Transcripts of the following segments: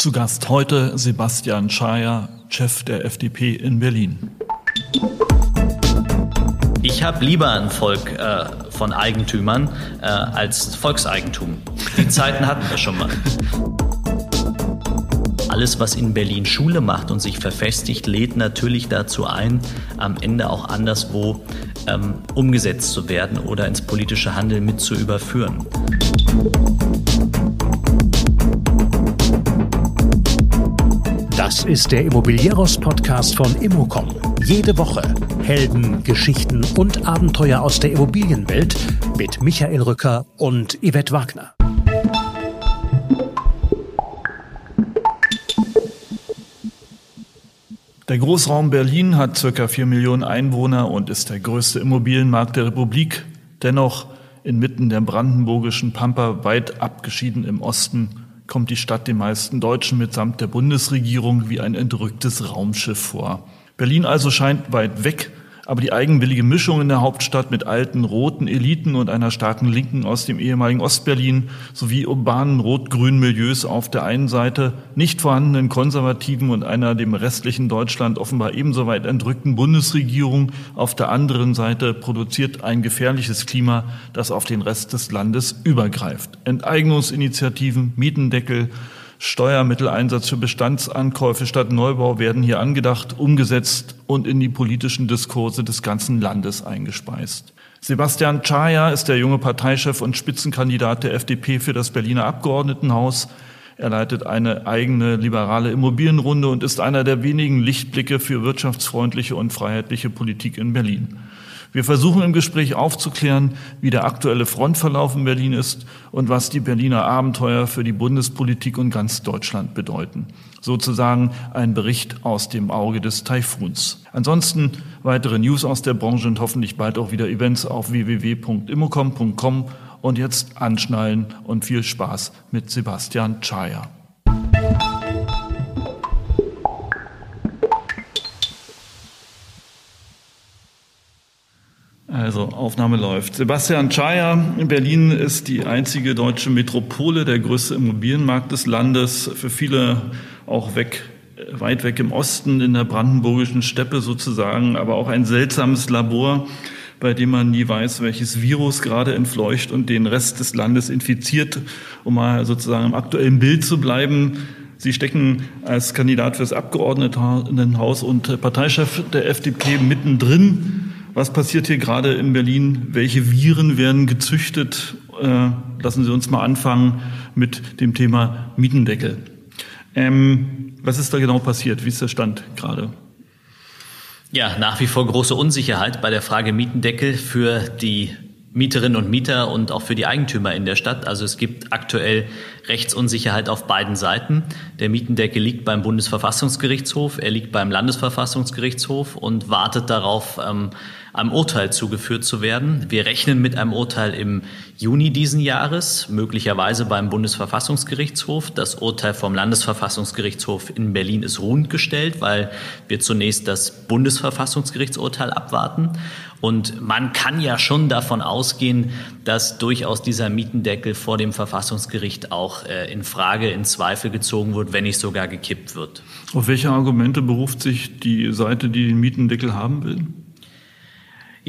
Zu Gast heute Sebastian Schaja, Chef der FDP in Berlin. Ich habe lieber ein Volk äh, von Eigentümern äh, als Volkseigentum. Die Zeiten hatten wir schon mal. Alles, was in Berlin Schule macht und sich verfestigt, lädt natürlich dazu ein, am Ende auch anderswo ähm, umgesetzt zu werden oder ins politische Handeln mit zu überführen. Das ist der Immobilieros-Podcast von Immocom. Jede Woche Helden, Geschichten und Abenteuer aus der Immobilienwelt mit Michael Rücker und Yvette Wagner. Der Großraum Berlin hat circa vier Millionen Einwohner und ist der größte Immobilienmarkt der Republik. Dennoch inmitten der brandenburgischen Pampa weit abgeschieden im Osten kommt die Stadt den meisten Deutschen mitsamt der Bundesregierung wie ein entrücktes Raumschiff vor. Berlin also scheint weit weg aber die eigenwillige Mischung in der Hauptstadt mit alten roten Eliten und einer starken Linken aus dem ehemaligen Ostberlin sowie urbanen rot-grünen Milieus auf der einen Seite, nicht vorhandenen Konservativen und einer dem restlichen Deutschland offenbar ebenso weit entrückten Bundesregierung auf der anderen Seite produziert ein gefährliches Klima, das auf den Rest des Landes übergreift. Enteignungsinitiativen, Mietendeckel, Steuermitteleinsatz für Bestandsankäufe statt Neubau werden hier angedacht, umgesetzt und in die politischen Diskurse des ganzen Landes eingespeist. Sebastian Czaja ist der junge Parteichef und Spitzenkandidat der FDP für das Berliner Abgeordnetenhaus. Er leitet eine eigene liberale Immobilienrunde und ist einer der wenigen Lichtblicke für wirtschaftsfreundliche und freiheitliche Politik in Berlin. Wir versuchen im Gespräch aufzuklären, wie der aktuelle Frontverlauf in Berlin ist und was die Berliner Abenteuer für die Bundespolitik und ganz Deutschland bedeuten. Sozusagen ein Bericht aus dem Auge des Taifuns. Ansonsten weitere News aus der Branche und hoffentlich bald auch wieder Events auf www.immocom.com und jetzt anschnallen und viel Spaß mit Sebastian Chaya. Also, Aufnahme läuft. Sebastian Chaya in Berlin ist die einzige deutsche Metropole, der größte Immobilienmarkt des Landes. Für viele auch weg, weit weg im Osten, in der brandenburgischen Steppe sozusagen, aber auch ein seltsames Labor, bei dem man nie weiß, welches Virus gerade entfleucht und den Rest des Landes infiziert, um mal sozusagen im aktuellen Bild zu bleiben. Sie stecken als Kandidat fürs Abgeordnetenhaus und Parteichef der FDP mittendrin. Was passiert hier gerade in Berlin? Welche Viren werden gezüchtet? Äh, lassen Sie uns mal anfangen mit dem Thema Mietendeckel. Ähm, was ist da genau passiert? Wie ist der Stand gerade? Ja, nach wie vor große Unsicherheit bei der Frage Mietendeckel für die Mieterinnen und Mieter und auch für die Eigentümer in der Stadt. Also es gibt aktuell Rechtsunsicherheit auf beiden Seiten. Der Mietendeckel liegt beim Bundesverfassungsgerichtshof, er liegt beim Landesverfassungsgerichtshof und wartet darauf, ähm, einem Urteil zugeführt zu werden. Wir rechnen mit einem Urteil im Juni diesen Jahres, möglicherweise beim Bundesverfassungsgerichtshof. Das Urteil vom Landesverfassungsgerichtshof in Berlin ist ruhend gestellt, weil wir zunächst das Bundesverfassungsgerichtsurteil abwarten. Und man kann ja schon davon ausgehen, dass durchaus dieser Mietendeckel vor dem Verfassungsgericht auch äh, in Frage, in Zweifel gezogen wird, wenn nicht sogar gekippt wird. Auf welche Argumente beruft sich die Seite, die den Mietendeckel haben will?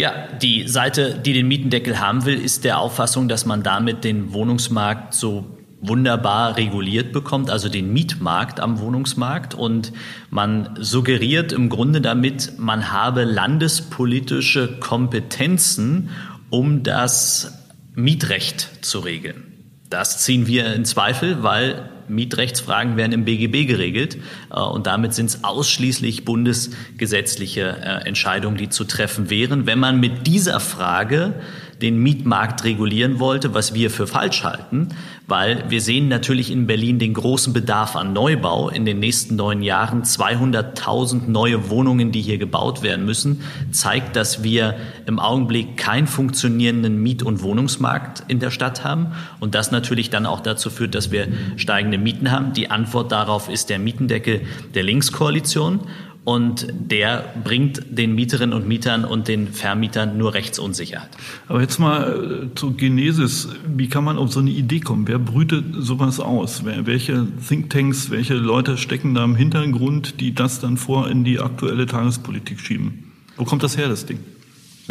Ja, die Seite, die den Mietendeckel haben will, ist der Auffassung, dass man damit den Wohnungsmarkt so wunderbar reguliert bekommt, also den Mietmarkt am Wohnungsmarkt. Und man suggeriert im Grunde damit, man habe landespolitische Kompetenzen, um das Mietrecht zu regeln. Das ziehen wir in Zweifel, weil Mietrechtsfragen werden im BGB geregelt äh, und damit sind es ausschließlich bundesgesetzliche äh, Entscheidungen, die zu treffen wären. Wenn man mit dieser Frage den Mietmarkt regulieren wollte, was wir für falsch halten, weil wir sehen natürlich in Berlin den großen Bedarf an Neubau in den nächsten neun Jahren. 200.000 neue Wohnungen, die hier gebaut werden müssen, zeigt, dass wir im Augenblick keinen funktionierenden Miet- und Wohnungsmarkt in der Stadt haben und das natürlich dann auch dazu führt, dass wir steigende Mieten haben. Die Antwort darauf ist der Mietendeckel der Linkskoalition und der bringt den Mieterinnen und Mietern und den Vermietern nur Rechtsunsicherheit. Aber jetzt mal äh, zur Genesis. Wie kann man auf so eine Idee kommen? Wer brütet sowas aus? Welche Thinktanks, welche Leute stecken da im Hintergrund, die das dann vor in die aktuelle Tagespolitik schieben? Wo kommt das her, das Ding?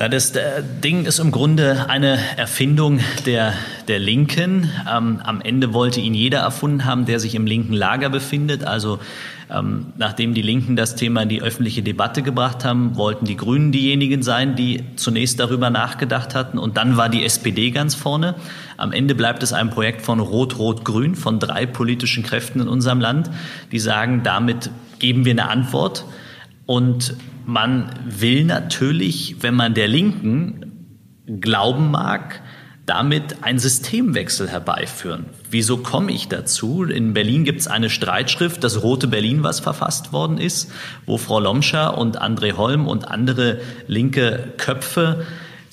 Das äh, Ding ist im Grunde eine Erfindung der, der Linken. Ähm, am Ende wollte ihn jeder erfunden haben, der sich im linken Lager befindet. Also ähm, nachdem die Linken das Thema in die öffentliche Debatte gebracht haben, wollten die Grünen diejenigen sein, die zunächst darüber nachgedacht hatten. Und dann war die SPD ganz vorne. Am Ende bleibt es ein Projekt von Rot-Rot-Grün, von drei politischen Kräften in unserem Land, die sagen, damit geben wir eine Antwort. Und man will natürlich, wenn man der Linken glauben mag, damit einen Systemwechsel herbeiführen. Wieso komme ich dazu? In Berlin gibt es eine Streitschrift, das Rote Berlin, was verfasst worden ist, wo Frau Lomscher und André Holm und andere linke Köpfe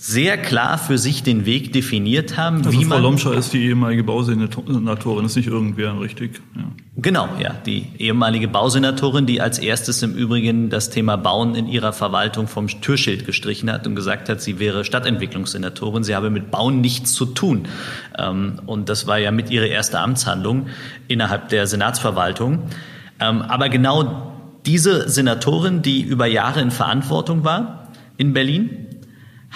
sehr klar für sich den Weg definiert haben. Also wie Frau man, Lomscher ist die ehemalige Bausenatorin, ist nicht irgendwer, richtig? Ja. Genau, ja, die ehemalige Bausenatorin, die als erstes im Übrigen das Thema Bauen in ihrer Verwaltung vom Türschild gestrichen hat und gesagt hat, sie wäre Stadtentwicklungssenatorin, sie habe mit Bauen nichts zu tun. Ähm, und das war ja mit ihrer erste Amtshandlung innerhalb der Senatsverwaltung. Ähm, aber genau diese Senatorin, die über Jahre in Verantwortung war in Berlin,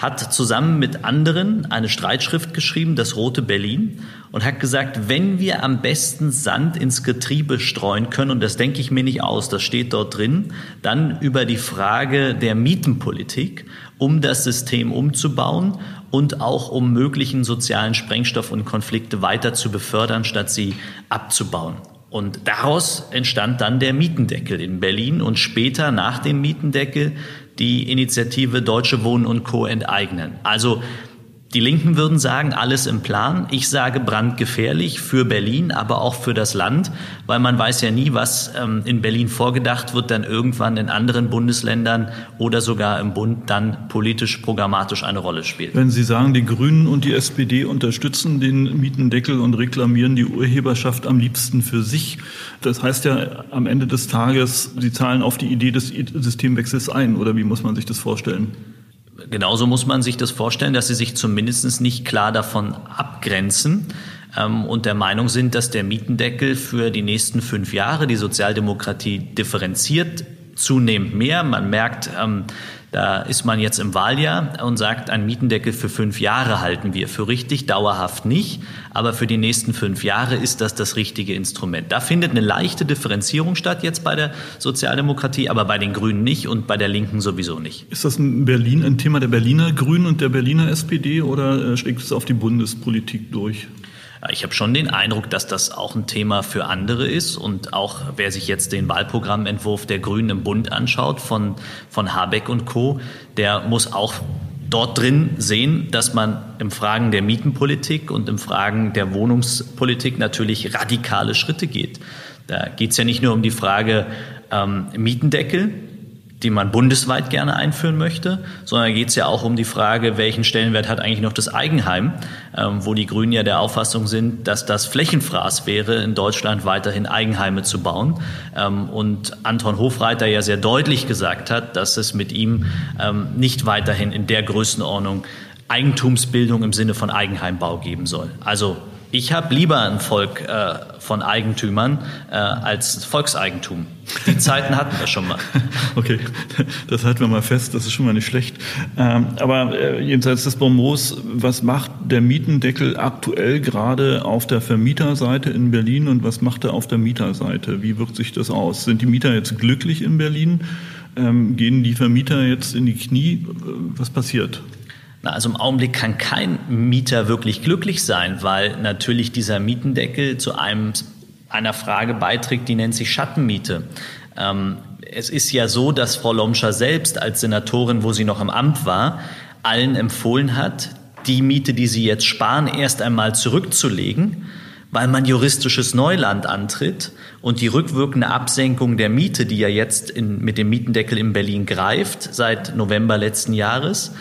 hat zusammen mit anderen eine Streitschrift geschrieben, das Rote Berlin, und hat gesagt, wenn wir am besten Sand ins Getriebe streuen können, und das denke ich mir nicht aus, das steht dort drin, dann über die Frage der Mietenpolitik, um das System umzubauen und auch um möglichen sozialen Sprengstoff und Konflikte weiter zu befördern, statt sie abzubauen. Und daraus entstand dann der Mietendeckel in Berlin und später nach dem Mietendeckel die Initiative Deutsche Wohnen und Co. enteignen. Also die Linken würden sagen, alles im Plan. Ich sage brandgefährlich für Berlin, aber auch für das Land, weil man weiß ja nie, was ähm, in Berlin vorgedacht wird, dann irgendwann in anderen Bundesländern oder sogar im Bund dann politisch, programmatisch eine Rolle spielt. Wenn Sie sagen, die Grünen und die SPD unterstützen den Mietendeckel und reklamieren die Urheberschaft am liebsten für sich, das heißt ja am Ende des Tages, Sie zahlen auf die Idee des Systemwechsels ein, oder wie muss man sich das vorstellen? Genauso muss man sich das vorstellen, dass sie sich zumindest nicht klar davon abgrenzen ähm, und der Meinung sind, dass der Mietendeckel für die nächsten fünf Jahre die Sozialdemokratie differenziert zunehmend mehr. Man merkt, ähm, da ist man jetzt im Wahljahr und sagt, ein Mietendeckel für fünf Jahre halten wir für richtig, dauerhaft nicht. Aber für die nächsten fünf Jahre ist das das richtige Instrument. Da findet eine leichte Differenzierung statt jetzt bei der Sozialdemokratie, aber bei den Grünen nicht und bei der Linken sowieso nicht. Ist das in Berlin ein Thema der Berliner Grünen und der Berliner SPD oder äh, schlägt es auf die Bundespolitik durch? Ich habe schon den Eindruck, dass das auch ein Thema für andere ist und auch wer sich jetzt den Wahlprogrammentwurf der Grünen im Bund anschaut von, von Habeck und Co., der muss auch dort drin sehen, dass man im Fragen der Mietenpolitik und im Fragen der Wohnungspolitik natürlich radikale Schritte geht. Da geht es ja nicht nur um die Frage ähm, Mietendeckel, die man bundesweit gerne einführen möchte, sondern geht es ja auch um die Frage, welchen Stellenwert hat eigentlich noch das Eigenheim, ähm, wo die Grünen ja der Auffassung sind, dass das Flächenfraß wäre, in Deutschland weiterhin Eigenheime zu bauen. Ähm, und Anton Hofreiter ja sehr deutlich gesagt hat, dass es mit ihm ähm, nicht weiterhin in der Größenordnung Eigentumsbildung im Sinne von Eigenheimbau geben soll. Also ich habe lieber ein Volk äh, von Eigentümern äh, als Volkseigentum. Die Zeiten hatten wir schon mal. Okay, das halten wir mal fest, das ist schon mal nicht schlecht. Ähm, aber äh, jenseits des Bonmots, was macht der Mietendeckel aktuell gerade auf der Vermieterseite in Berlin und was macht er auf der Mieterseite? Wie wirkt sich das aus? Sind die Mieter jetzt glücklich in Berlin? Ähm, gehen die Vermieter jetzt in die Knie? Äh, was passiert? Na, also im Augenblick kann kein Mieter wirklich glücklich sein, weil natürlich dieser Mietendeckel zu einem, einer Frage beiträgt, die nennt sich Schattenmiete. Ähm, es ist ja so, dass Frau Lomscher selbst als Senatorin, wo sie noch im Amt war, allen empfohlen hat, die Miete, die sie jetzt sparen, erst einmal zurückzulegen, weil man juristisches Neuland antritt und die rückwirkende Absenkung der Miete, die ja jetzt in, mit dem Mietendeckel in Berlin greift, seit November letzten Jahres,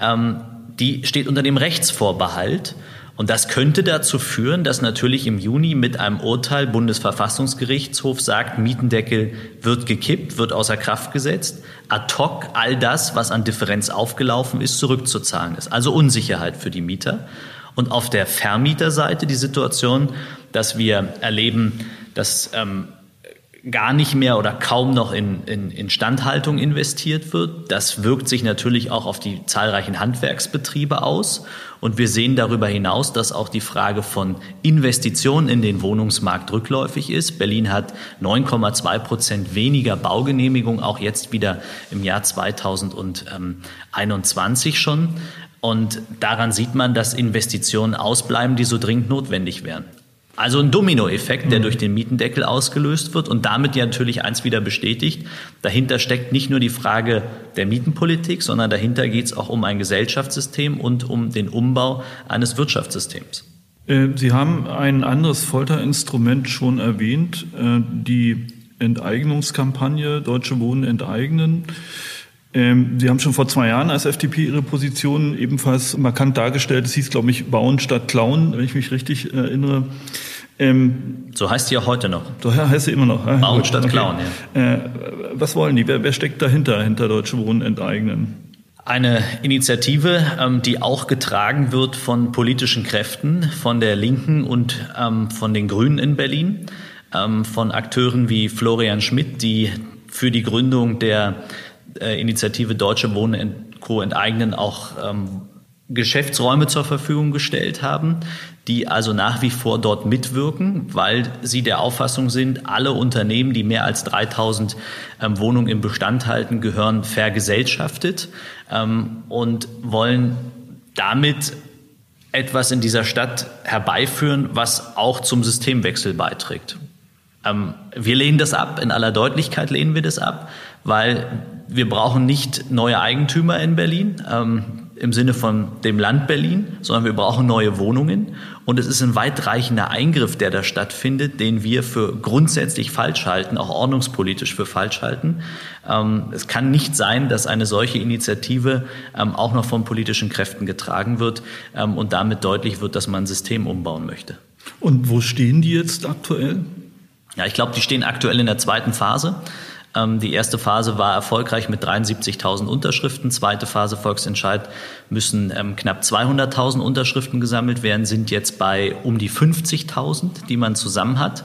ähm, die steht unter dem Rechtsvorbehalt. Und das könnte dazu führen, dass natürlich im Juni mit einem Urteil Bundesverfassungsgerichtshof sagt, Mietendeckel wird gekippt, wird außer Kraft gesetzt, ad hoc all das, was an Differenz aufgelaufen ist, zurückzuzahlen ist. Also Unsicherheit für die Mieter. Und auf der Vermieterseite die Situation, dass wir erleben, dass ähm, gar nicht mehr oder kaum noch in, in Instandhaltung investiert wird. Das wirkt sich natürlich auch auf die zahlreichen Handwerksbetriebe aus. Und wir sehen darüber hinaus, dass auch die Frage von Investitionen in den Wohnungsmarkt rückläufig ist. Berlin hat 9,2 Prozent weniger Baugenehmigungen, auch jetzt wieder im Jahr 2021 schon. Und daran sieht man, dass Investitionen ausbleiben, die so dringend notwendig wären. Also ein Dominoeffekt, der durch den Mietendeckel ausgelöst wird und damit ja natürlich eins wieder bestätigt. Dahinter steckt nicht nur die Frage der Mietenpolitik, sondern dahinter geht es auch um ein Gesellschaftssystem und um den Umbau eines Wirtschaftssystems. Äh, Sie haben ein anderes Folterinstrument schon erwähnt, äh, die Enteignungskampagne Deutsche Wohnen enteignen. Ähm, Sie haben schon vor zwei Jahren als FDP Ihre Position ebenfalls markant dargestellt. Es hieß, glaube ich, Bauen statt Klauen, wenn ich mich richtig erinnere. Ähm, so heißt sie auch heute noch. So heißt sie immer noch. Ah, Bauen statt okay. Klauen, ja. Äh, was wollen die? Wer, wer, steckt dahinter, hinter Deutsche Wohnen enteignen? Eine Initiative, ähm, die auch getragen wird von politischen Kräften, von der Linken und ähm, von den Grünen in Berlin, ähm, von Akteuren wie Florian Schmidt, die für die Gründung der äh, Initiative Deutsche Wohnen Co. enteignen auch Geschäftsräume zur Verfügung gestellt haben, die also nach wie vor dort mitwirken, weil sie der Auffassung sind, alle Unternehmen, die mehr als 3000 ähm, Wohnungen im Bestand halten, gehören vergesellschaftet ähm, und wollen damit etwas in dieser Stadt herbeiführen, was auch zum Systemwechsel beiträgt. Ähm, wir lehnen das ab, in aller Deutlichkeit lehnen wir das ab, weil wir brauchen nicht neue Eigentümer in Berlin ähm, im Sinne von dem Land Berlin, sondern wir brauchen neue Wohnungen. Und es ist ein weitreichender Eingriff, der da stattfindet, den wir für grundsätzlich falsch halten, auch ordnungspolitisch für falsch halten. Ähm, es kann nicht sein, dass eine solche Initiative ähm, auch noch von politischen Kräften getragen wird ähm, und damit deutlich wird, dass man ein System umbauen möchte. Und wo stehen die jetzt aktuell? Ja, ich glaube, die stehen aktuell in der zweiten Phase. Ähm, die erste Phase war erfolgreich mit 73.000 Unterschriften. Zweite Phase Volksentscheid müssen ähm, knapp 200.000 Unterschriften gesammelt werden, sind jetzt bei um die 50.000, die man zusammen hat.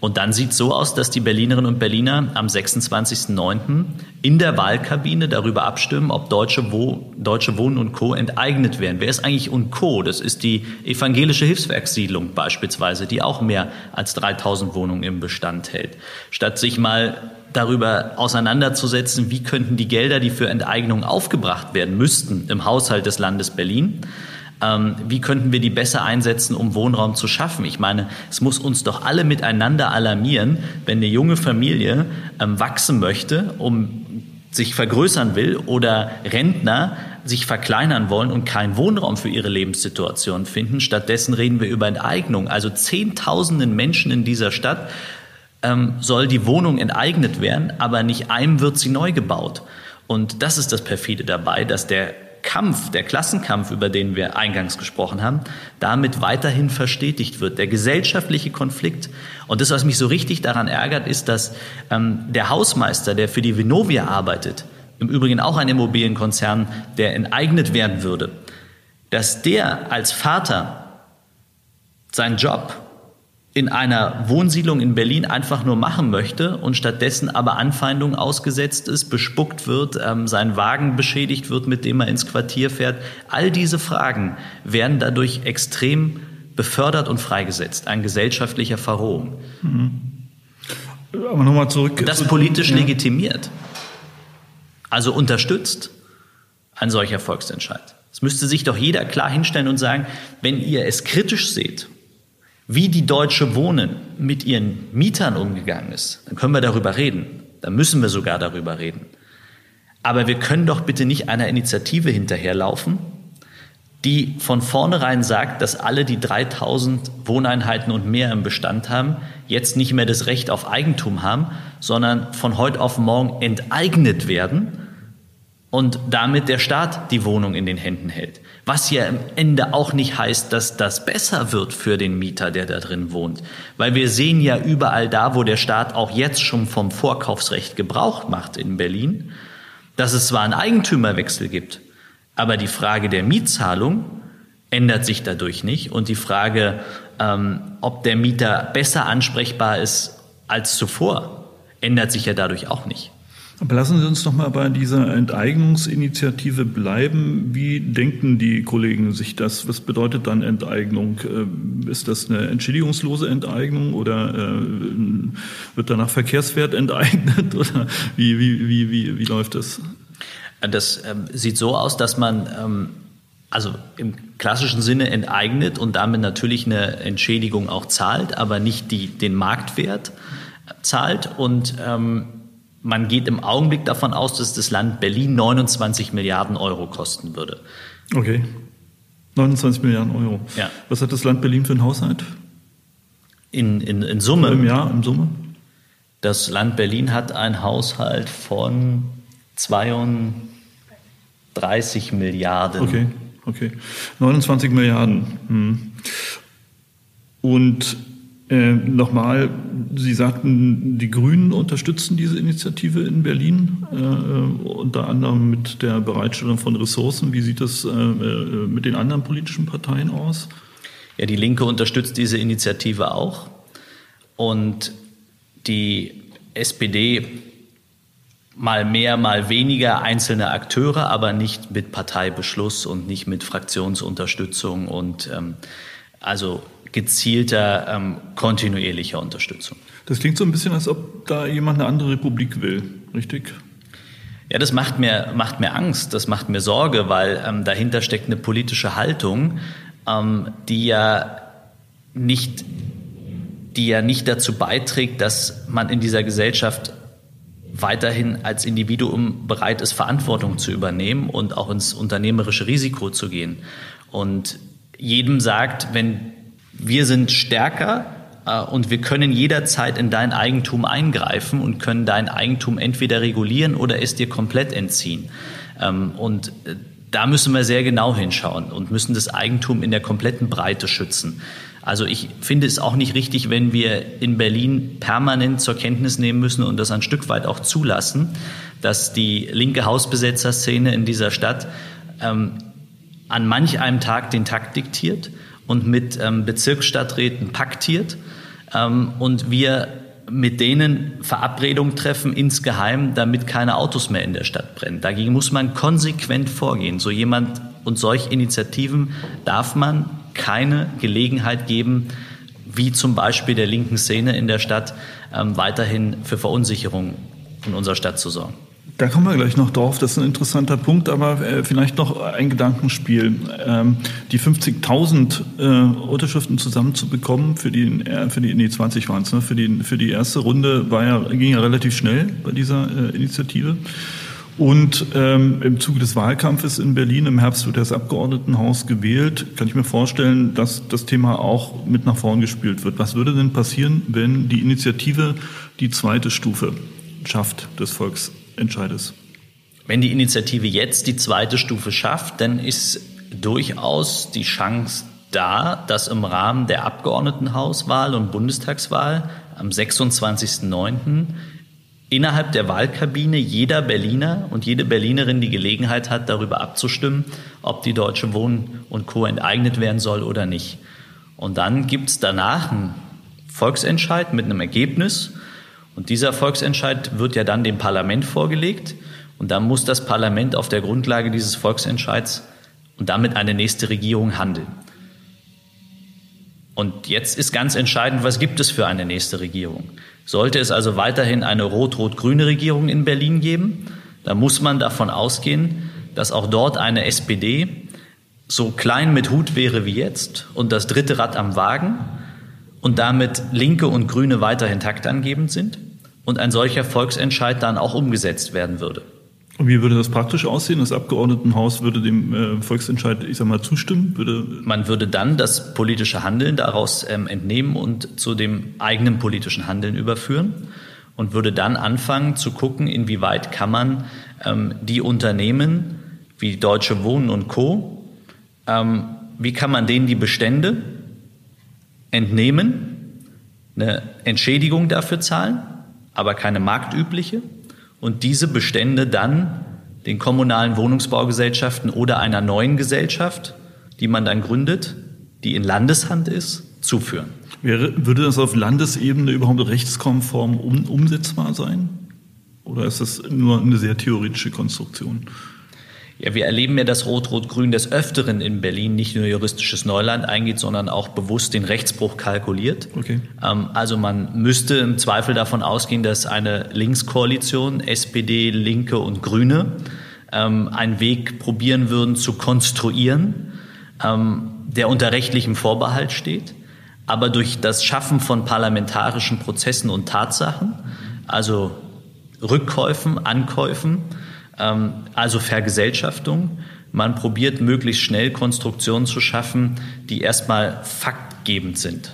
Und dann sieht es so aus, dass die Berlinerinnen und Berliner am 26.09. in der Wahlkabine darüber abstimmen, ob Deutsche, Wo Deutsche Wohnen und Co. enteignet werden. Wer ist eigentlich und Co.? Das ist die evangelische Hilfswerkssiedlung beispielsweise, die auch mehr als 3000 Wohnungen im Bestand hält. Statt sich mal darüber auseinanderzusetzen, wie könnten die Gelder, die für Enteignung aufgebracht werden müssten im Haushalt des Landes Berlin, ähm, wie könnten wir die besser einsetzen, um Wohnraum zu schaffen? Ich meine, es muss uns doch alle miteinander alarmieren, wenn eine junge Familie ähm, wachsen möchte, um sich vergrößern will oder Rentner sich verkleinern wollen und keinen Wohnraum für ihre Lebenssituation finden. Stattdessen reden wir über Enteignung. Also Zehntausenden Menschen in dieser Stadt ähm, soll die Wohnung enteignet werden, aber nicht einem wird sie neu gebaut. Und das ist das perfide dabei, dass der Kampf, der Klassenkampf, über den wir eingangs gesprochen haben, damit weiterhin verstetigt wird. Der gesellschaftliche Konflikt. Und das, was mich so richtig daran ärgert, ist, dass ähm, der Hausmeister, der für die Vinovia arbeitet, im Übrigen auch ein Immobilienkonzern, der enteignet werden würde, dass der als Vater seinen Job in einer Wohnsiedlung in Berlin einfach nur machen möchte und stattdessen aber Anfeindungen ausgesetzt ist, bespuckt wird, ähm, sein Wagen beschädigt wird, mit dem er ins Quartier fährt. All diese Fragen werden dadurch extrem befördert und freigesetzt. Ein gesellschaftlicher Verrohung. Mhm. Aber nochmal zurück. Das politisch ja. legitimiert. Also unterstützt ein solcher Volksentscheid. Es müsste sich doch jeder klar hinstellen und sagen, wenn ihr es kritisch seht, wie die Deutsche Wohnen mit ihren Mietern umgegangen ist, dann können wir darüber reden. Dann müssen wir sogar darüber reden. Aber wir können doch bitte nicht einer Initiative hinterherlaufen, die von vornherein sagt, dass alle, die 3000 Wohneinheiten und mehr im Bestand haben, jetzt nicht mehr das Recht auf Eigentum haben, sondern von heute auf morgen enteignet werden und damit der Staat die Wohnung in den Händen hält. Was ja am Ende auch nicht heißt, dass das besser wird für den Mieter, der da drin wohnt. Weil wir sehen ja überall da, wo der Staat auch jetzt schon vom Vorkaufsrecht Gebrauch macht in Berlin, dass es zwar einen Eigentümerwechsel gibt, aber die Frage der Mietzahlung ändert sich dadurch nicht und die Frage, ähm, ob der Mieter besser ansprechbar ist als zuvor, ändert sich ja dadurch auch nicht. Aber lassen Sie uns noch mal bei dieser Enteignungsinitiative bleiben. Wie denken die Kollegen sich das? Was bedeutet dann Enteignung? Äh, ist das eine entschädigungslose Enteignung oder äh, wird danach Verkehrswert enteignet oder wie, wie, wie, wie, wie läuft das? Das ähm, sieht so aus, dass man ähm, also im klassischen Sinne enteignet und damit natürlich eine Entschädigung auch zahlt, aber nicht die, den Marktwert zahlt und ähm, man geht im Augenblick davon aus, dass das Land Berlin 29 Milliarden Euro kosten würde. Okay. 29 Milliarden Euro. Ja. Was hat das Land Berlin für einen Haushalt? In, in, in Summe? Im Jahr, im Summe? Das Land Berlin hat einen Haushalt von 32 Milliarden. Okay, okay. 29 Milliarden. Hm. Und äh, Nochmal, Sie sagten, die Grünen unterstützen diese Initiative in Berlin, äh, unter anderem mit der Bereitstellung von Ressourcen. Wie sieht das äh, äh, mit den anderen politischen Parteien aus? Ja, die Linke unterstützt diese Initiative auch. Und die SPD mal mehr, mal weniger einzelne Akteure, aber nicht mit Parteibeschluss und nicht mit Fraktionsunterstützung und ähm, also gezielter, ähm, kontinuierlicher Unterstützung. Das klingt so ein bisschen, als ob da jemand eine andere Republik will, richtig? Ja, das macht mir, macht mir Angst, das macht mir Sorge, weil ähm, dahinter steckt eine politische Haltung, ähm, die ja nicht, die ja nicht dazu beiträgt, dass man in dieser Gesellschaft weiterhin als Individuum bereit ist, Verantwortung zu übernehmen und auch ins unternehmerische Risiko zu gehen. Und jedem sagt, wenn wir sind stärker äh, und wir können jederzeit in dein Eigentum eingreifen und können dein Eigentum entweder regulieren oder es dir komplett entziehen. Ähm, und äh, da müssen wir sehr genau hinschauen und müssen das Eigentum in der kompletten Breite schützen. Also ich finde es auch nicht richtig, wenn wir in Berlin permanent zur Kenntnis nehmen müssen und das ein Stück weit auch zulassen, dass die linke Hausbesetzerszene in dieser Stadt ähm, an manch einem Tag den Takt diktiert und mit ähm, Bezirksstadträten paktiert ähm, und wir mit denen Verabredungen treffen insgeheim, damit keine Autos mehr in der Stadt brennen. Dagegen muss man konsequent vorgehen. So jemand und solch Initiativen darf man keine Gelegenheit geben, wie zum Beispiel der linken Szene in der Stadt, ähm, weiterhin für Verunsicherung in unserer Stadt zu sorgen. Da kommen wir gleich noch drauf. Das ist ein interessanter Punkt, aber äh, vielleicht noch ein Gedankenspiel. Ähm, die 50.000 äh, Unterschriften zusammenzubekommen für die, äh, für die, nee, 20 waren es, ne? für die, für die erste Runde war ja, ging ja relativ schnell bei dieser äh, Initiative. Und ähm, im Zuge des Wahlkampfes in Berlin im Herbst wird das Abgeordnetenhaus gewählt. Kann ich mir vorstellen, dass das Thema auch mit nach vorn gespielt wird. Was würde denn passieren, wenn die Initiative die zweite Stufe schafft des Volks? Entscheides. Wenn die Initiative jetzt die zweite Stufe schafft, dann ist durchaus die Chance da, dass im Rahmen der Abgeordnetenhauswahl und Bundestagswahl am 26.09. innerhalb der Wahlkabine jeder Berliner und jede Berlinerin die Gelegenheit hat, darüber abzustimmen, ob die Deutsche Wohnen und Co. enteignet werden soll oder nicht. Und dann gibt es danach einen Volksentscheid mit einem Ergebnis und dieser Volksentscheid wird ja dann dem Parlament vorgelegt und dann muss das Parlament auf der Grundlage dieses Volksentscheids und damit eine nächste Regierung handeln. Und jetzt ist ganz entscheidend, was gibt es für eine nächste Regierung? Sollte es also weiterhin eine rot-rot-grüne Regierung in Berlin geben, dann muss man davon ausgehen, dass auch dort eine SPD so klein mit Hut wäre wie jetzt und das dritte Rad am Wagen und damit Linke und Grüne weiterhin taktangebend sind und ein solcher Volksentscheid dann auch umgesetzt werden würde. Und wie würde das praktisch aussehen? Das Abgeordnetenhaus würde dem äh, Volksentscheid, ich sag mal, zustimmen? Würde Man würde dann das politische Handeln daraus ähm, entnehmen und zu dem eigenen politischen Handeln überführen. und würde dann anfangen zu gucken, inwieweit kann man ähm, die Unternehmen wie Deutsche Wohnen und Co., ähm, wie kann man denen die Bestände entnehmen, eine Entschädigung dafür zahlen, aber keine marktübliche, und diese Bestände dann den kommunalen Wohnungsbaugesellschaften oder einer neuen Gesellschaft, die man dann gründet, die in Landeshand ist, zuführen. Wäre, würde das auf Landesebene überhaupt rechtskonform um, umsetzbar sein? Oder ist das nur eine sehr theoretische Konstruktion? Ja, wir erleben ja, dass Rot-Rot-Grün des Öfteren in Berlin nicht nur juristisches Neuland eingeht, sondern auch bewusst den Rechtsbruch kalkuliert. Okay. Ähm, also man müsste im Zweifel davon ausgehen, dass eine Linkskoalition, SPD, Linke und Grüne, ähm, einen Weg probieren würden zu konstruieren, ähm, der unter rechtlichem Vorbehalt steht aber durch das Schaffen von parlamentarischen Prozessen und Tatsachen, also Rückkäufen, Ankäufen, also Vergesellschaftung, man probiert möglichst schnell Konstruktionen zu schaffen, die erstmal faktgebend sind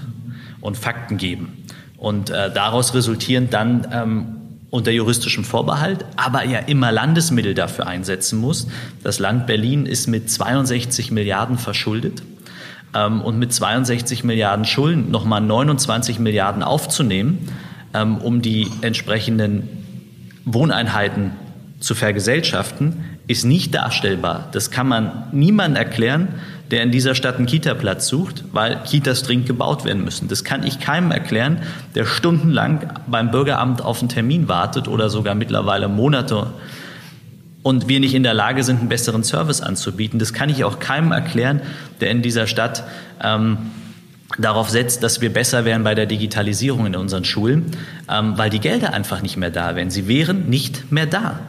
und Fakten geben. Und äh, daraus resultieren dann ähm, unter juristischem Vorbehalt, aber ja immer Landesmittel dafür einsetzen muss. Das Land Berlin ist mit 62 Milliarden verschuldet ähm, und mit 62 Milliarden Schulden nochmal 29 Milliarden aufzunehmen, ähm, um die entsprechenden Wohneinheiten zu vergesellschaften, ist nicht darstellbar. Das kann man niemandem erklären, der in dieser Stadt einen Kita-Platz sucht, weil Kitas dringend gebaut werden müssen. Das kann ich keinem erklären, der stundenlang beim Bürgeramt auf einen Termin wartet oder sogar mittlerweile Monate und wir nicht in der Lage sind, einen besseren Service anzubieten. Das kann ich auch keinem erklären, der in dieser Stadt ähm, darauf setzt, dass wir besser wären bei der Digitalisierung in unseren Schulen, ähm, weil die Gelder einfach nicht mehr da wären. Sie wären nicht mehr da.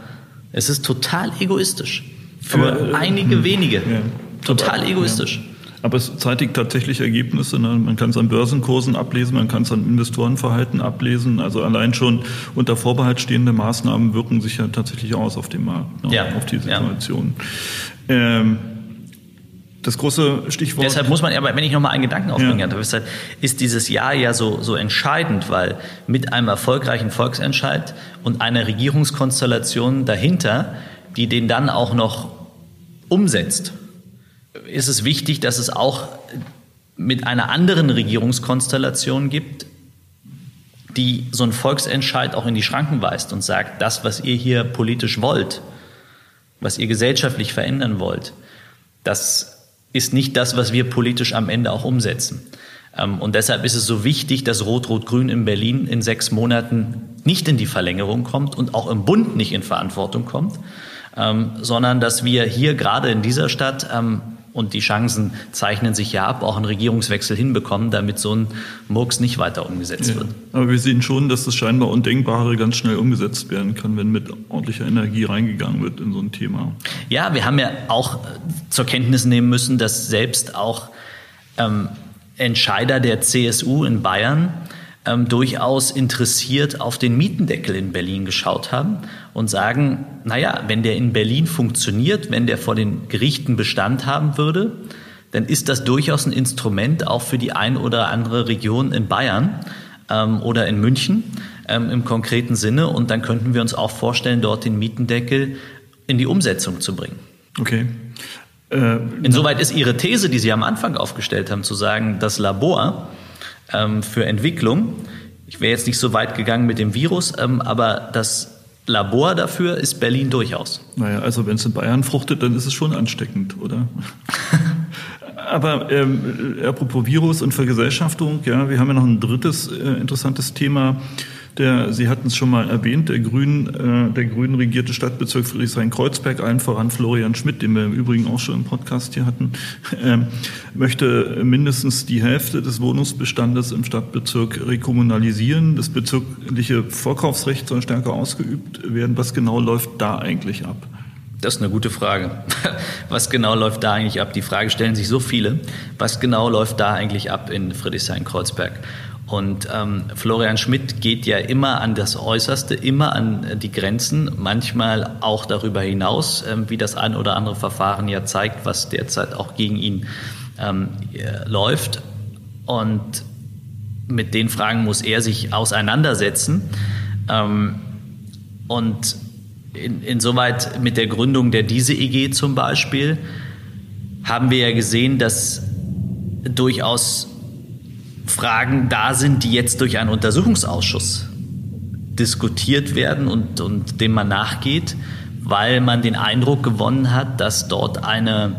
Es ist total egoistisch. Für Aber, äh, einige wenige. Ja. Total Aber, egoistisch. Ja. Aber es zeitigt tatsächlich Ergebnisse. Ne? Man kann es an Börsenkursen ablesen, man kann es an Investorenverhalten ablesen. Also allein schon unter Vorbehalt stehende Maßnahmen wirken sich ja tatsächlich aus auf den Markt, ne? ja. auf die Situation. Ja. Ähm, das große Stichwort. Deshalb muss man, aber wenn ich nochmal einen Gedanken aufbringen ja. kann, ist dieses Jahr ja so, so entscheidend, weil mit einem erfolgreichen Volksentscheid und einer Regierungskonstellation dahinter, die den dann auch noch umsetzt, ist es wichtig, dass es auch mit einer anderen Regierungskonstellation gibt, die so einen Volksentscheid auch in die Schranken weist und sagt, das, was ihr hier politisch wollt, was ihr gesellschaftlich verändern wollt, das ist nicht das, was wir politisch am Ende auch umsetzen. Ähm, und deshalb ist es so wichtig, dass Rot-Rot-Grün in Berlin in sechs Monaten nicht in die Verlängerung kommt und auch im Bund nicht in Verantwortung kommt, ähm, sondern dass wir hier gerade in dieser Stadt ähm, und die Chancen zeichnen sich ja ab, auch einen Regierungswechsel hinbekommen, damit so ein Murks nicht weiter umgesetzt ja, wird. Aber wir sehen schon, dass das scheinbar Undenkbare ganz schnell umgesetzt werden kann, wenn mit ordentlicher Energie reingegangen wird in so ein Thema. Ja, wir haben ja auch zur Kenntnis nehmen müssen, dass selbst auch ähm, Entscheider der CSU in Bayern ähm, durchaus interessiert auf den Mietendeckel in Berlin geschaut haben und sagen, naja, wenn der in Berlin funktioniert, wenn der vor den Gerichten Bestand haben würde, dann ist das durchaus ein Instrument auch für die ein oder andere Region in Bayern ähm, oder in München ähm, im konkreten Sinne. Und dann könnten wir uns auch vorstellen, dort den Mietendeckel in die Umsetzung zu bringen. Okay. Äh, Insoweit ist Ihre These, die Sie am Anfang aufgestellt haben, zu sagen, das Labor ähm, für Entwicklung. Ich wäre jetzt nicht so weit gegangen mit dem Virus, ähm, aber das Labor dafür ist Berlin durchaus. Naja, also wenn es in Bayern fruchtet, dann ist es schon ansteckend, oder? aber ähm, apropos Virus und Vergesellschaftung, ja, wir haben ja noch ein drittes äh, interessantes Thema der, Sie hatten es schon mal erwähnt, der grün, äh, der grün regierte Stadtbezirk Friedrichshain-Kreuzberg, allen voran Florian Schmidt, den wir im Übrigen auch schon im Podcast hier hatten, äh, möchte mindestens die Hälfte des Wohnungsbestandes im Stadtbezirk rekommunalisieren. Das bezirkliche Vorkaufsrecht soll stärker ausgeübt werden. Was genau läuft da eigentlich ab? Das ist eine gute Frage. Was genau läuft da eigentlich ab? Die Frage stellen sich so viele. Was genau läuft da eigentlich ab in Friedrichshain-Kreuzberg? Und ähm, Florian Schmidt geht ja immer an das Äußerste, immer an die Grenzen, manchmal auch darüber hinaus, ähm, wie das ein oder andere Verfahren ja zeigt, was derzeit auch gegen ihn ähm, äh, läuft. Und mit den Fragen muss er sich auseinandersetzen. Ähm, und in, insoweit mit der Gründung der Diese EG zum Beispiel haben wir ja gesehen, dass durchaus Fragen da sind, die jetzt durch einen Untersuchungsausschuss diskutiert werden und, und dem man nachgeht, weil man den Eindruck gewonnen hat, dass dort eine,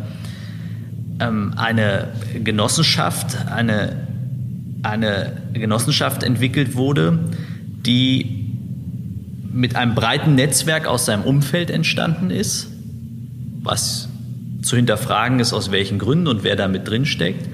ähm, eine Genossenschaft, eine, eine Genossenschaft entwickelt wurde, die mit einem breiten Netzwerk aus seinem Umfeld entstanden ist, was zu hinterfragen ist, aus welchen Gründen und wer da mit drin steckt,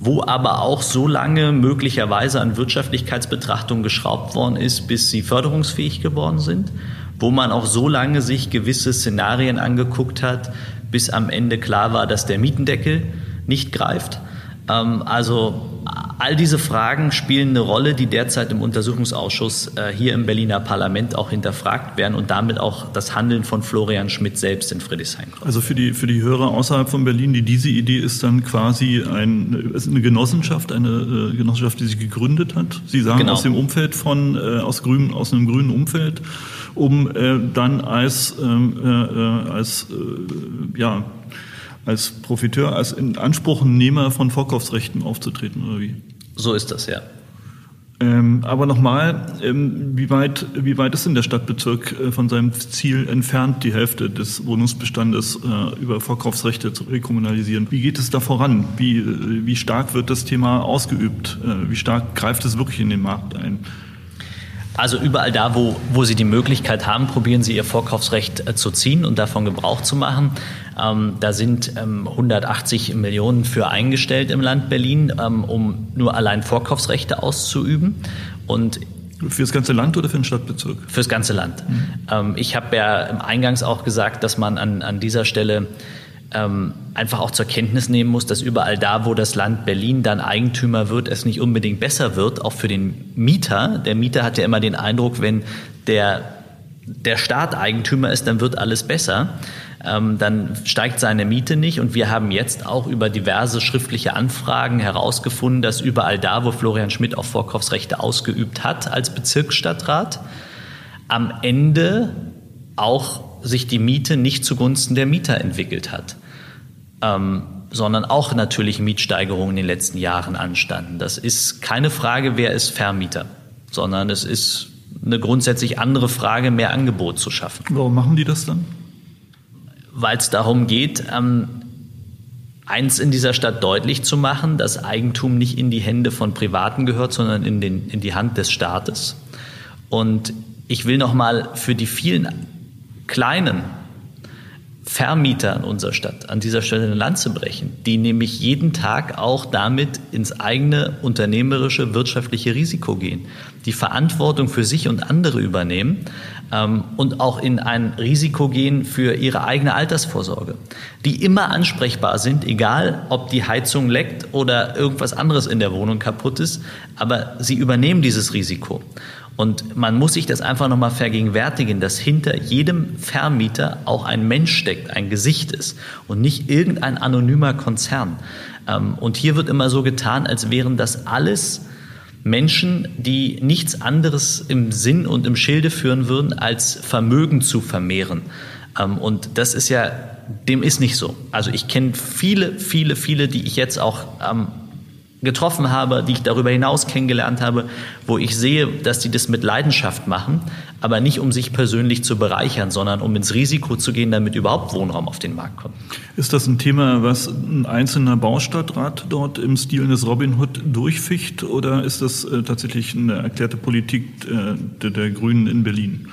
wo aber auch so lange möglicherweise an Wirtschaftlichkeitsbetrachtungen geschraubt worden ist, bis sie förderungsfähig geworden sind, wo man auch so lange sich gewisse Szenarien angeguckt hat, bis am Ende klar war, dass der Mietendeckel nicht greift. Ähm, also all diese Fragen spielen eine Rolle, die derzeit im Untersuchungsausschuss äh, hier im Berliner Parlament auch hinterfragt werden und damit auch das Handeln von Florian Schmidt selbst in Friedrichshain. Also für die, für die Hörer außerhalb von Berlin, die diese Idee ist dann quasi ein, eine Genossenschaft, eine äh, Genossenschaft, die sich gegründet hat. Sie sagen genau. aus dem Umfeld von, äh, aus, grün, aus einem grünen Umfeld, um dann als, ähm, als ja, als Profiteur, als Inanspruchnehmer von Vorkaufsrechten aufzutreten, oder wie? So ist das, ja. Ähm, aber nochmal, ähm, wie, weit, wie weit ist denn der Stadtbezirk äh, von seinem Ziel entfernt, die Hälfte des Wohnungsbestandes äh, über Vorkaufsrechte zu rekommunalisieren? Wie geht es da voran? Wie, äh, wie stark wird das Thema ausgeübt? Äh, wie stark greift es wirklich in den Markt ein? Also überall da, wo, wo Sie die Möglichkeit haben, probieren Sie Ihr Vorkaufsrecht äh, zu ziehen und davon Gebrauch zu machen. Ähm, da sind ähm, 180 Millionen für eingestellt im Land Berlin, ähm, um nur allein Vorkaufsrechte auszuüben. Und für das ganze Land oder für den Stadtbezirk? Für das ganze Land. Mhm. ich habe ja Eingangs auch gesagt, dass man an, an dieser Stelle ähm, einfach auch zur Kenntnis nehmen muss, dass überall da, wo das Land Berlin dann Eigentümer wird, es nicht unbedingt besser wird, auch für den Mieter. Der Mieter hat ja immer den Eindruck, wenn der, der Staat Eigentümer ist, dann wird alles besser. Ähm, dann steigt seine Miete nicht. Und wir haben jetzt auch über diverse schriftliche Anfragen herausgefunden, dass überall da, wo Florian Schmidt auch Vorkaufsrechte ausgeübt hat als Bezirksstadtrat, am Ende auch sich die Miete nicht zugunsten der Mieter entwickelt hat, ähm, sondern auch natürlich Mietsteigerungen in den letzten Jahren anstanden. Das ist keine Frage, wer ist Vermieter, sondern es ist eine grundsätzlich andere Frage, mehr Angebot zu schaffen. Warum machen die das dann? Weil es darum geht, ähm, eins in dieser Stadt deutlich zu machen, dass Eigentum nicht in die Hände von Privaten gehört, sondern in, den, in die Hand des Staates. Und ich will noch mal für die vielen kleinen Vermieter in unserer Stadt an dieser Stelle eine Lanze brechen, die nämlich jeden Tag auch damit ins eigene unternehmerische, wirtschaftliche Risiko gehen, die Verantwortung für sich und andere übernehmen ähm, und auch in ein Risiko gehen für ihre eigene Altersvorsorge, die immer ansprechbar sind, egal ob die Heizung leckt oder irgendwas anderes in der Wohnung kaputt ist, aber sie übernehmen dieses Risiko. Und man muss sich das einfach nochmal vergegenwärtigen, dass hinter jedem Vermieter auch ein Mensch steckt, ein Gesicht ist und nicht irgendein anonymer Konzern. Ähm, und hier wird immer so getan, als wären das alles Menschen, die nichts anderes im Sinn und im Schilde führen würden, als Vermögen zu vermehren. Ähm, und das ist ja, dem ist nicht so. Also ich kenne viele, viele, viele, die ich jetzt auch ähm, getroffen habe, die ich darüber hinaus kennengelernt habe, wo ich sehe, dass die das mit Leidenschaft machen, aber nicht um sich persönlich zu bereichern, sondern um ins Risiko zu gehen, damit überhaupt Wohnraum auf den Markt kommt. Ist das ein Thema, was ein einzelner Baustadtrat dort im Stil des Robin Hood durchficht oder ist das äh, tatsächlich eine erklärte Politik äh, der, der Grünen in Berlin?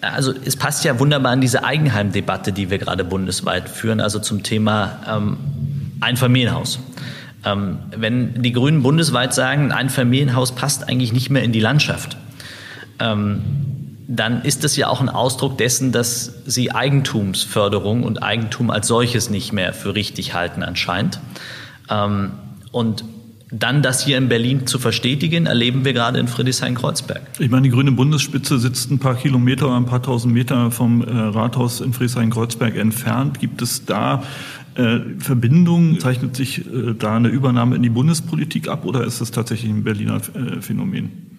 Also es passt ja wunderbar an diese Eigenheimdebatte, die wir gerade bundesweit führen, also zum Thema ähm, Einfamilienhaus. Ähm, wenn die Grünen bundesweit sagen, ein Familienhaus passt eigentlich nicht mehr in die Landschaft, ähm, dann ist das ja auch ein Ausdruck dessen, dass sie Eigentumsförderung und Eigentum als solches nicht mehr für richtig halten anscheinend. Ähm, und dann das hier in Berlin zu verstetigen, erleben wir gerade in Friedrichshain-Kreuzberg. Ich meine, die grüne Bundesspitze sitzt ein paar Kilometer oder ein paar tausend Meter vom äh, Rathaus in Friedrichshain-Kreuzberg entfernt. Gibt es da äh, Verbindung? Zeichnet sich äh, da eine Übernahme in die Bundespolitik ab oder ist das tatsächlich ein Berliner äh, Phänomen?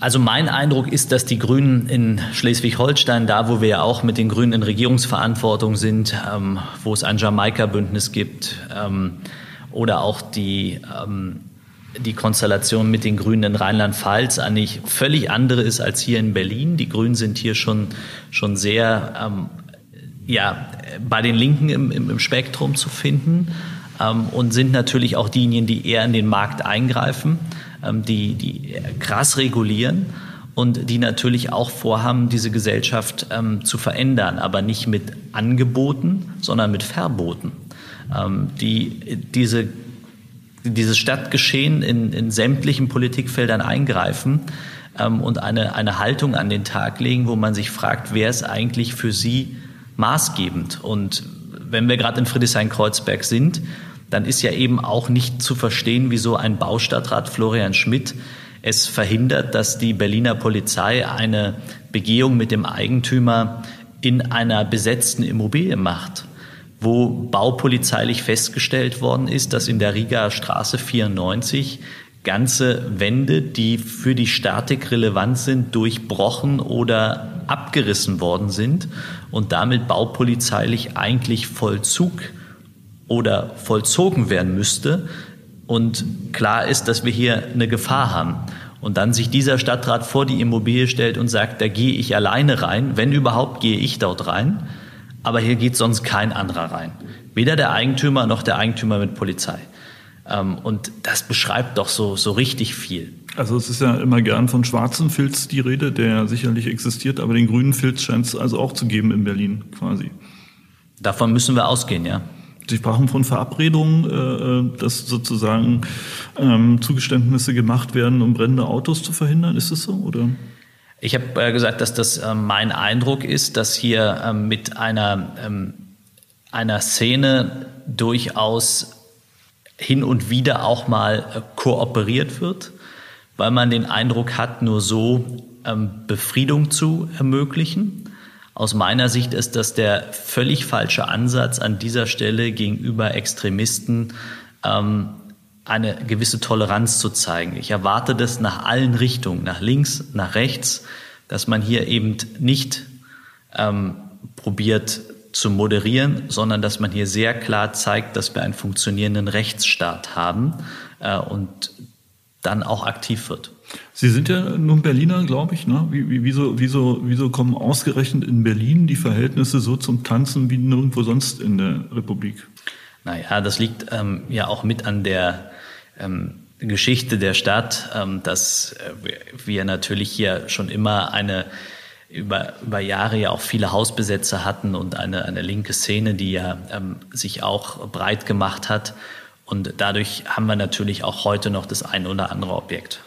Also mein Eindruck ist, dass die Grünen in Schleswig-Holstein, da wo wir ja auch mit den Grünen in Regierungsverantwortung sind, ähm, wo es ein Jamaika-Bündnis gibt ähm, oder auch die, ähm, die Konstellation mit den Grünen in Rheinland-Pfalz eigentlich völlig andere ist als hier in Berlin. Die Grünen sind hier schon, schon sehr ähm, ja, bei den Linken im, im, im Spektrum zu finden ähm, und sind natürlich auch diejenigen, die eher in den Markt eingreifen, ähm, die, die krass regulieren und die natürlich auch vorhaben, diese Gesellschaft ähm, zu verändern, aber nicht mit Angeboten, sondern mit Verboten, ähm, die diese dieses Stadtgeschehen in, in sämtlichen Politikfeldern eingreifen ähm, und eine, eine Haltung an den Tag legen, wo man sich fragt, wer ist eigentlich für sie maßgebend? Und wenn wir gerade in Friedrichshain-Kreuzberg sind, dann ist ja eben auch nicht zu verstehen, wieso ein Baustadtrat Florian Schmidt es verhindert, dass die Berliner Polizei eine Begehung mit dem Eigentümer in einer besetzten Immobilie macht, wo baupolizeilich festgestellt worden ist, dass in der Riga Straße 94 ganze Wände, die für die Statik relevant sind, durchbrochen oder abgerissen worden sind und damit baupolizeilich eigentlich Vollzug oder vollzogen werden müsste. Und klar ist, dass wir hier eine Gefahr haben. Und dann sich dieser Stadtrat vor die Immobilie stellt und sagt, da gehe ich alleine rein, wenn überhaupt gehe ich dort rein, aber hier geht sonst kein anderer rein. Weder der Eigentümer noch der Eigentümer mit Polizei. Ähm, und das beschreibt doch so, so richtig viel. Also es ist ja immer gern von schwarzem Filz die Rede, der sicherlich existiert, aber den grünen Filz scheint es also auch zu geben in Berlin quasi. Davon müssen wir ausgehen, ja. Sie sprachen von Verabredungen, äh, äh, dass sozusagen ähm, Zugeständnisse gemacht werden, um brennende Autos zu verhindern. Ist es so? Oder? Ich habe äh, gesagt, dass das mein Eindruck ist, dass hier ähm, mit einer, einer Szene durchaus hin und wieder auch mal äh, kooperiert wird, weil man den Eindruck hat, nur so ähm, Befriedung zu ermöglichen. Aus meiner Sicht ist das der völlig falsche Ansatz an dieser Stelle gegenüber Extremisten, ähm, eine gewisse Toleranz zu zeigen. Ich erwarte das nach allen Richtungen, nach links, nach rechts, dass man hier eben nicht ähm, probiert zu moderieren, sondern dass man hier sehr klar zeigt, dass wir einen funktionierenden Rechtsstaat haben äh, und dann auch aktiv wird. Sie sind ja nun Berliner, glaube ich. Ne? Wie, wie, wieso, wieso, wieso kommen ausgerechnet in Berlin die Verhältnisse so zum Tanzen wie nirgendwo sonst in der Republik? Naja, das liegt ähm, ja auch mit an der ähm, Geschichte der Stadt, ähm, dass äh, wir natürlich hier schon immer eine über, über Jahre ja auch viele Hausbesetzer hatten und eine, eine linke Szene, die ja ähm, sich auch breit gemacht hat. Und dadurch haben wir natürlich auch heute noch das ein oder andere Objekt.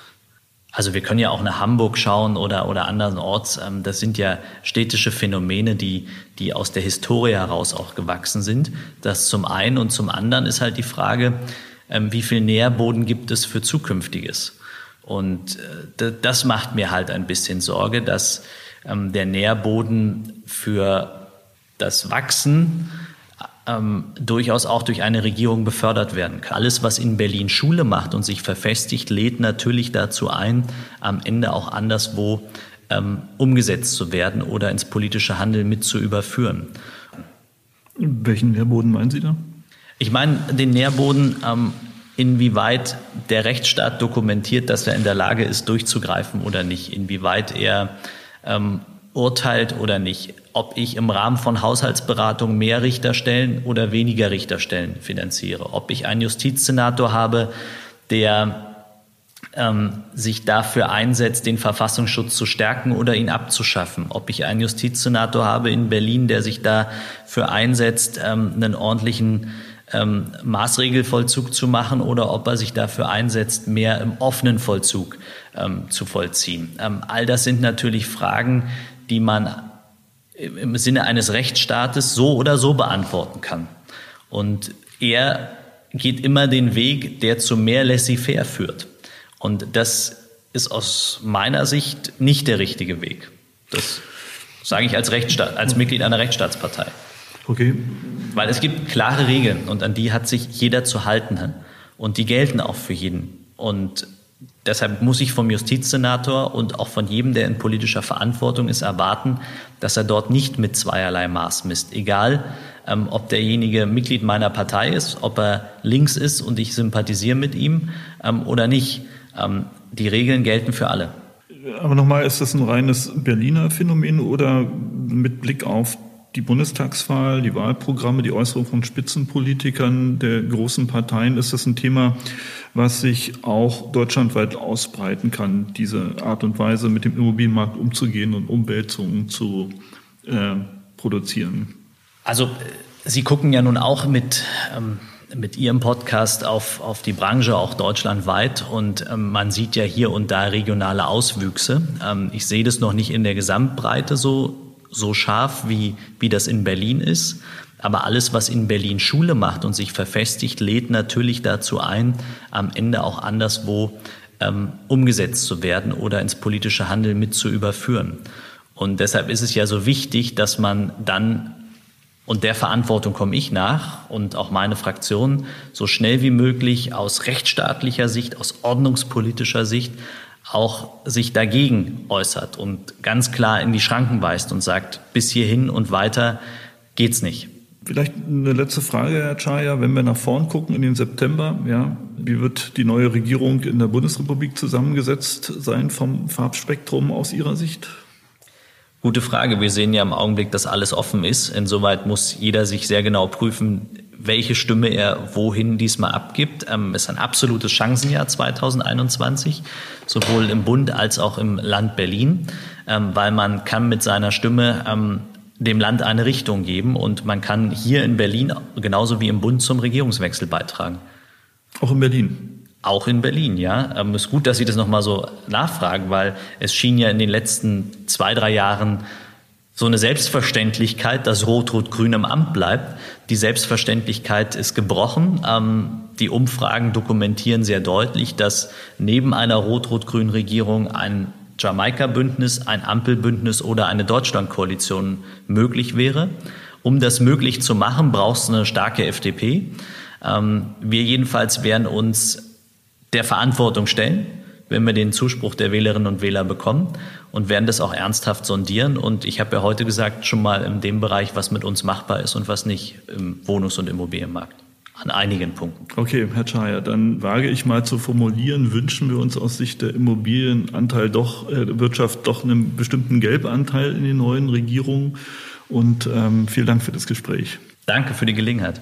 Also wir können ja auch nach Hamburg schauen oder, oder andernorts. Ähm, das sind ja städtische Phänomene, die, die aus der Historie heraus auch gewachsen sind. Das zum einen und zum anderen ist halt die Frage, ähm, wie viel Nährboden gibt es für Zukünftiges? Und äh, das macht mir halt ein bisschen Sorge, dass der Nährboden für das Wachsen ähm, durchaus auch durch eine Regierung befördert werden kann. Alles, was in Berlin Schule macht und sich verfestigt, lädt natürlich dazu ein, am Ende auch anderswo ähm, umgesetzt zu werden oder ins politische Handeln mit zu überführen. Welchen Nährboden meinen Sie da? Ich meine den Nährboden, ähm, inwieweit der Rechtsstaat dokumentiert, dass er in der Lage ist, durchzugreifen oder nicht, inwieweit er ähm, urteilt oder nicht, ob ich im Rahmen von Haushaltsberatung mehr Richterstellen oder weniger Richterstellen finanziere, ob ich einen Justizsenator habe, der ähm, sich dafür einsetzt, den Verfassungsschutz zu stärken oder ihn abzuschaffen, ob ich einen Justizsenator habe in Berlin, der sich dafür einsetzt, ähm, einen ordentlichen ähm, Maßregelvollzug zu machen oder ob er sich dafür einsetzt, mehr im offenen Vollzug ähm, zu vollziehen. Ähm, all das sind natürlich Fragen, die man im Sinne eines Rechtsstaates so oder so beantworten kann. Und er geht immer den Weg, der zu mehr laissez-faire führt. Und das ist aus meiner Sicht nicht der richtige Weg. Das sage ich als Rechtsstaat, als Mitglied einer Rechtsstaatspartei. Okay. Weil es gibt klare Regeln und an die hat sich jeder zu halten. Und die gelten auch für jeden. Und Deshalb muss ich vom Justizsenator und auch von jedem, der in politischer Verantwortung ist, erwarten, dass er dort nicht mit zweierlei Maß misst. Egal, ähm, ob derjenige Mitglied meiner Partei ist, ob er links ist und ich sympathisiere mit ihm ähm, oder nicht. Ähm, die Regeln gelten für alle. Aber nochmal, ist das ein reines Berliner Phänomen oder mit Blick auf die Bundestagswahl, die Wahlprogramme, die Äußerung von Spitzenpolitikern der großen Parteien, ist das ein Thema, was sich auch deutschlandweit ausbreiten kann, diese Art und Weise, mit dem Immobilienmarkt umzugehen und Umwälzungen zu äh, produzieren. Also Sie gucken ja nun auch mit, ähm, mit Ihrem Podcast auf, auf die Branche, auch deutschlandweit. Und ähm, man sieht ja hier und da regionale Auswüchse. Ähm, ich sehe das noch nicht in der Gesamtbreite so, so scharf, wie, wie das in Berlin ist. Aber alles, was in Berlin Schule macht und sich verfestigt, lädt natürlich dazu ein, am Ende auch anderswo ähm, umgesetzt zu werden oder ins politische Handeln mit zu überführen. Und deshalb ist es ja so wichtig, dass man dann, und der Verantwortung komme ich nach und auch meine Fraktion, so schnell wie möglich aus rechtsstaatlicher Sicht, aus ordnungspolitischer Sicht auch sich dagegen äußert und ganz klar in die Schranken weist und sagt, bis hierhin und weiter geht's nicht. Vielleicht eine letzte Frage, Herr Chaya. Wenn wir nach vorn gucken in den September, ja, wie wird die neue Regierung in der Bundesrepublik zusammengesetzt sein vom Farbspektrum aus Ihrer Sicht? Gute Frage. Wir sehen ja im Augenblick, dass alles offen ist. Insoweit muss jeder sich sehr genau prüfen, welche Stimme er wohin diesmal abgibt. Ähm, es ist ein absolutes Chancenjahr 2021, sowohl im Bund als auch im Land Berlin, ähm, weil man kann mit seiner Stimme ähm, dem Land eine Richtung geben und man kann hier in Berlin genauso wie im Bund zum Regierungswechsel beitragen. Auch in Berlin. Auch in Berlin, ja. Es ähm, ist gut, dass Sie das nochmal so nachfragen, weil es schien ja in den letzten zwei, drei Jahren so eine Selbstverständlichkeit, dass Rot-Rot-Grün im Amt bleibt. Die Selbstverständlichkeit ist gebrochen. Ähm, die Umfragen dokumentieren sehr deutlich, dass neben einer Rot-Rot-Grün-Regierung ein Jamaika-Bündnis, ein Ampelbündnis oder eine Deutschland-Koalition möglich wäre. Um das möglich zu machen, brauchst du eine starke FDP. Ähm, wir jedenfalls werden uns der Verantwortung stellen, wenn wir den Zuspruch der Wählerinnen und Wähler bekommen und werden das auch ernsthaft sondieren. Und ich habe ja heute gesagt, schon mal in dem Bereich, was mit uns machbar ist und was nicht im Wohnungs- und Immobilienmarkt an einigen Punkten. Okay, Herr Chaya, dann wage ich mal zu formulieren, wünschen wir uns aus Sicht der Immobilienanteil doch, äh, Wirtschaft doch einen bestimmten Gelbanteil in den neuen Regierungen. Und ähm, vielen Dank für das Gespräch. Danke für die Gelegenheit.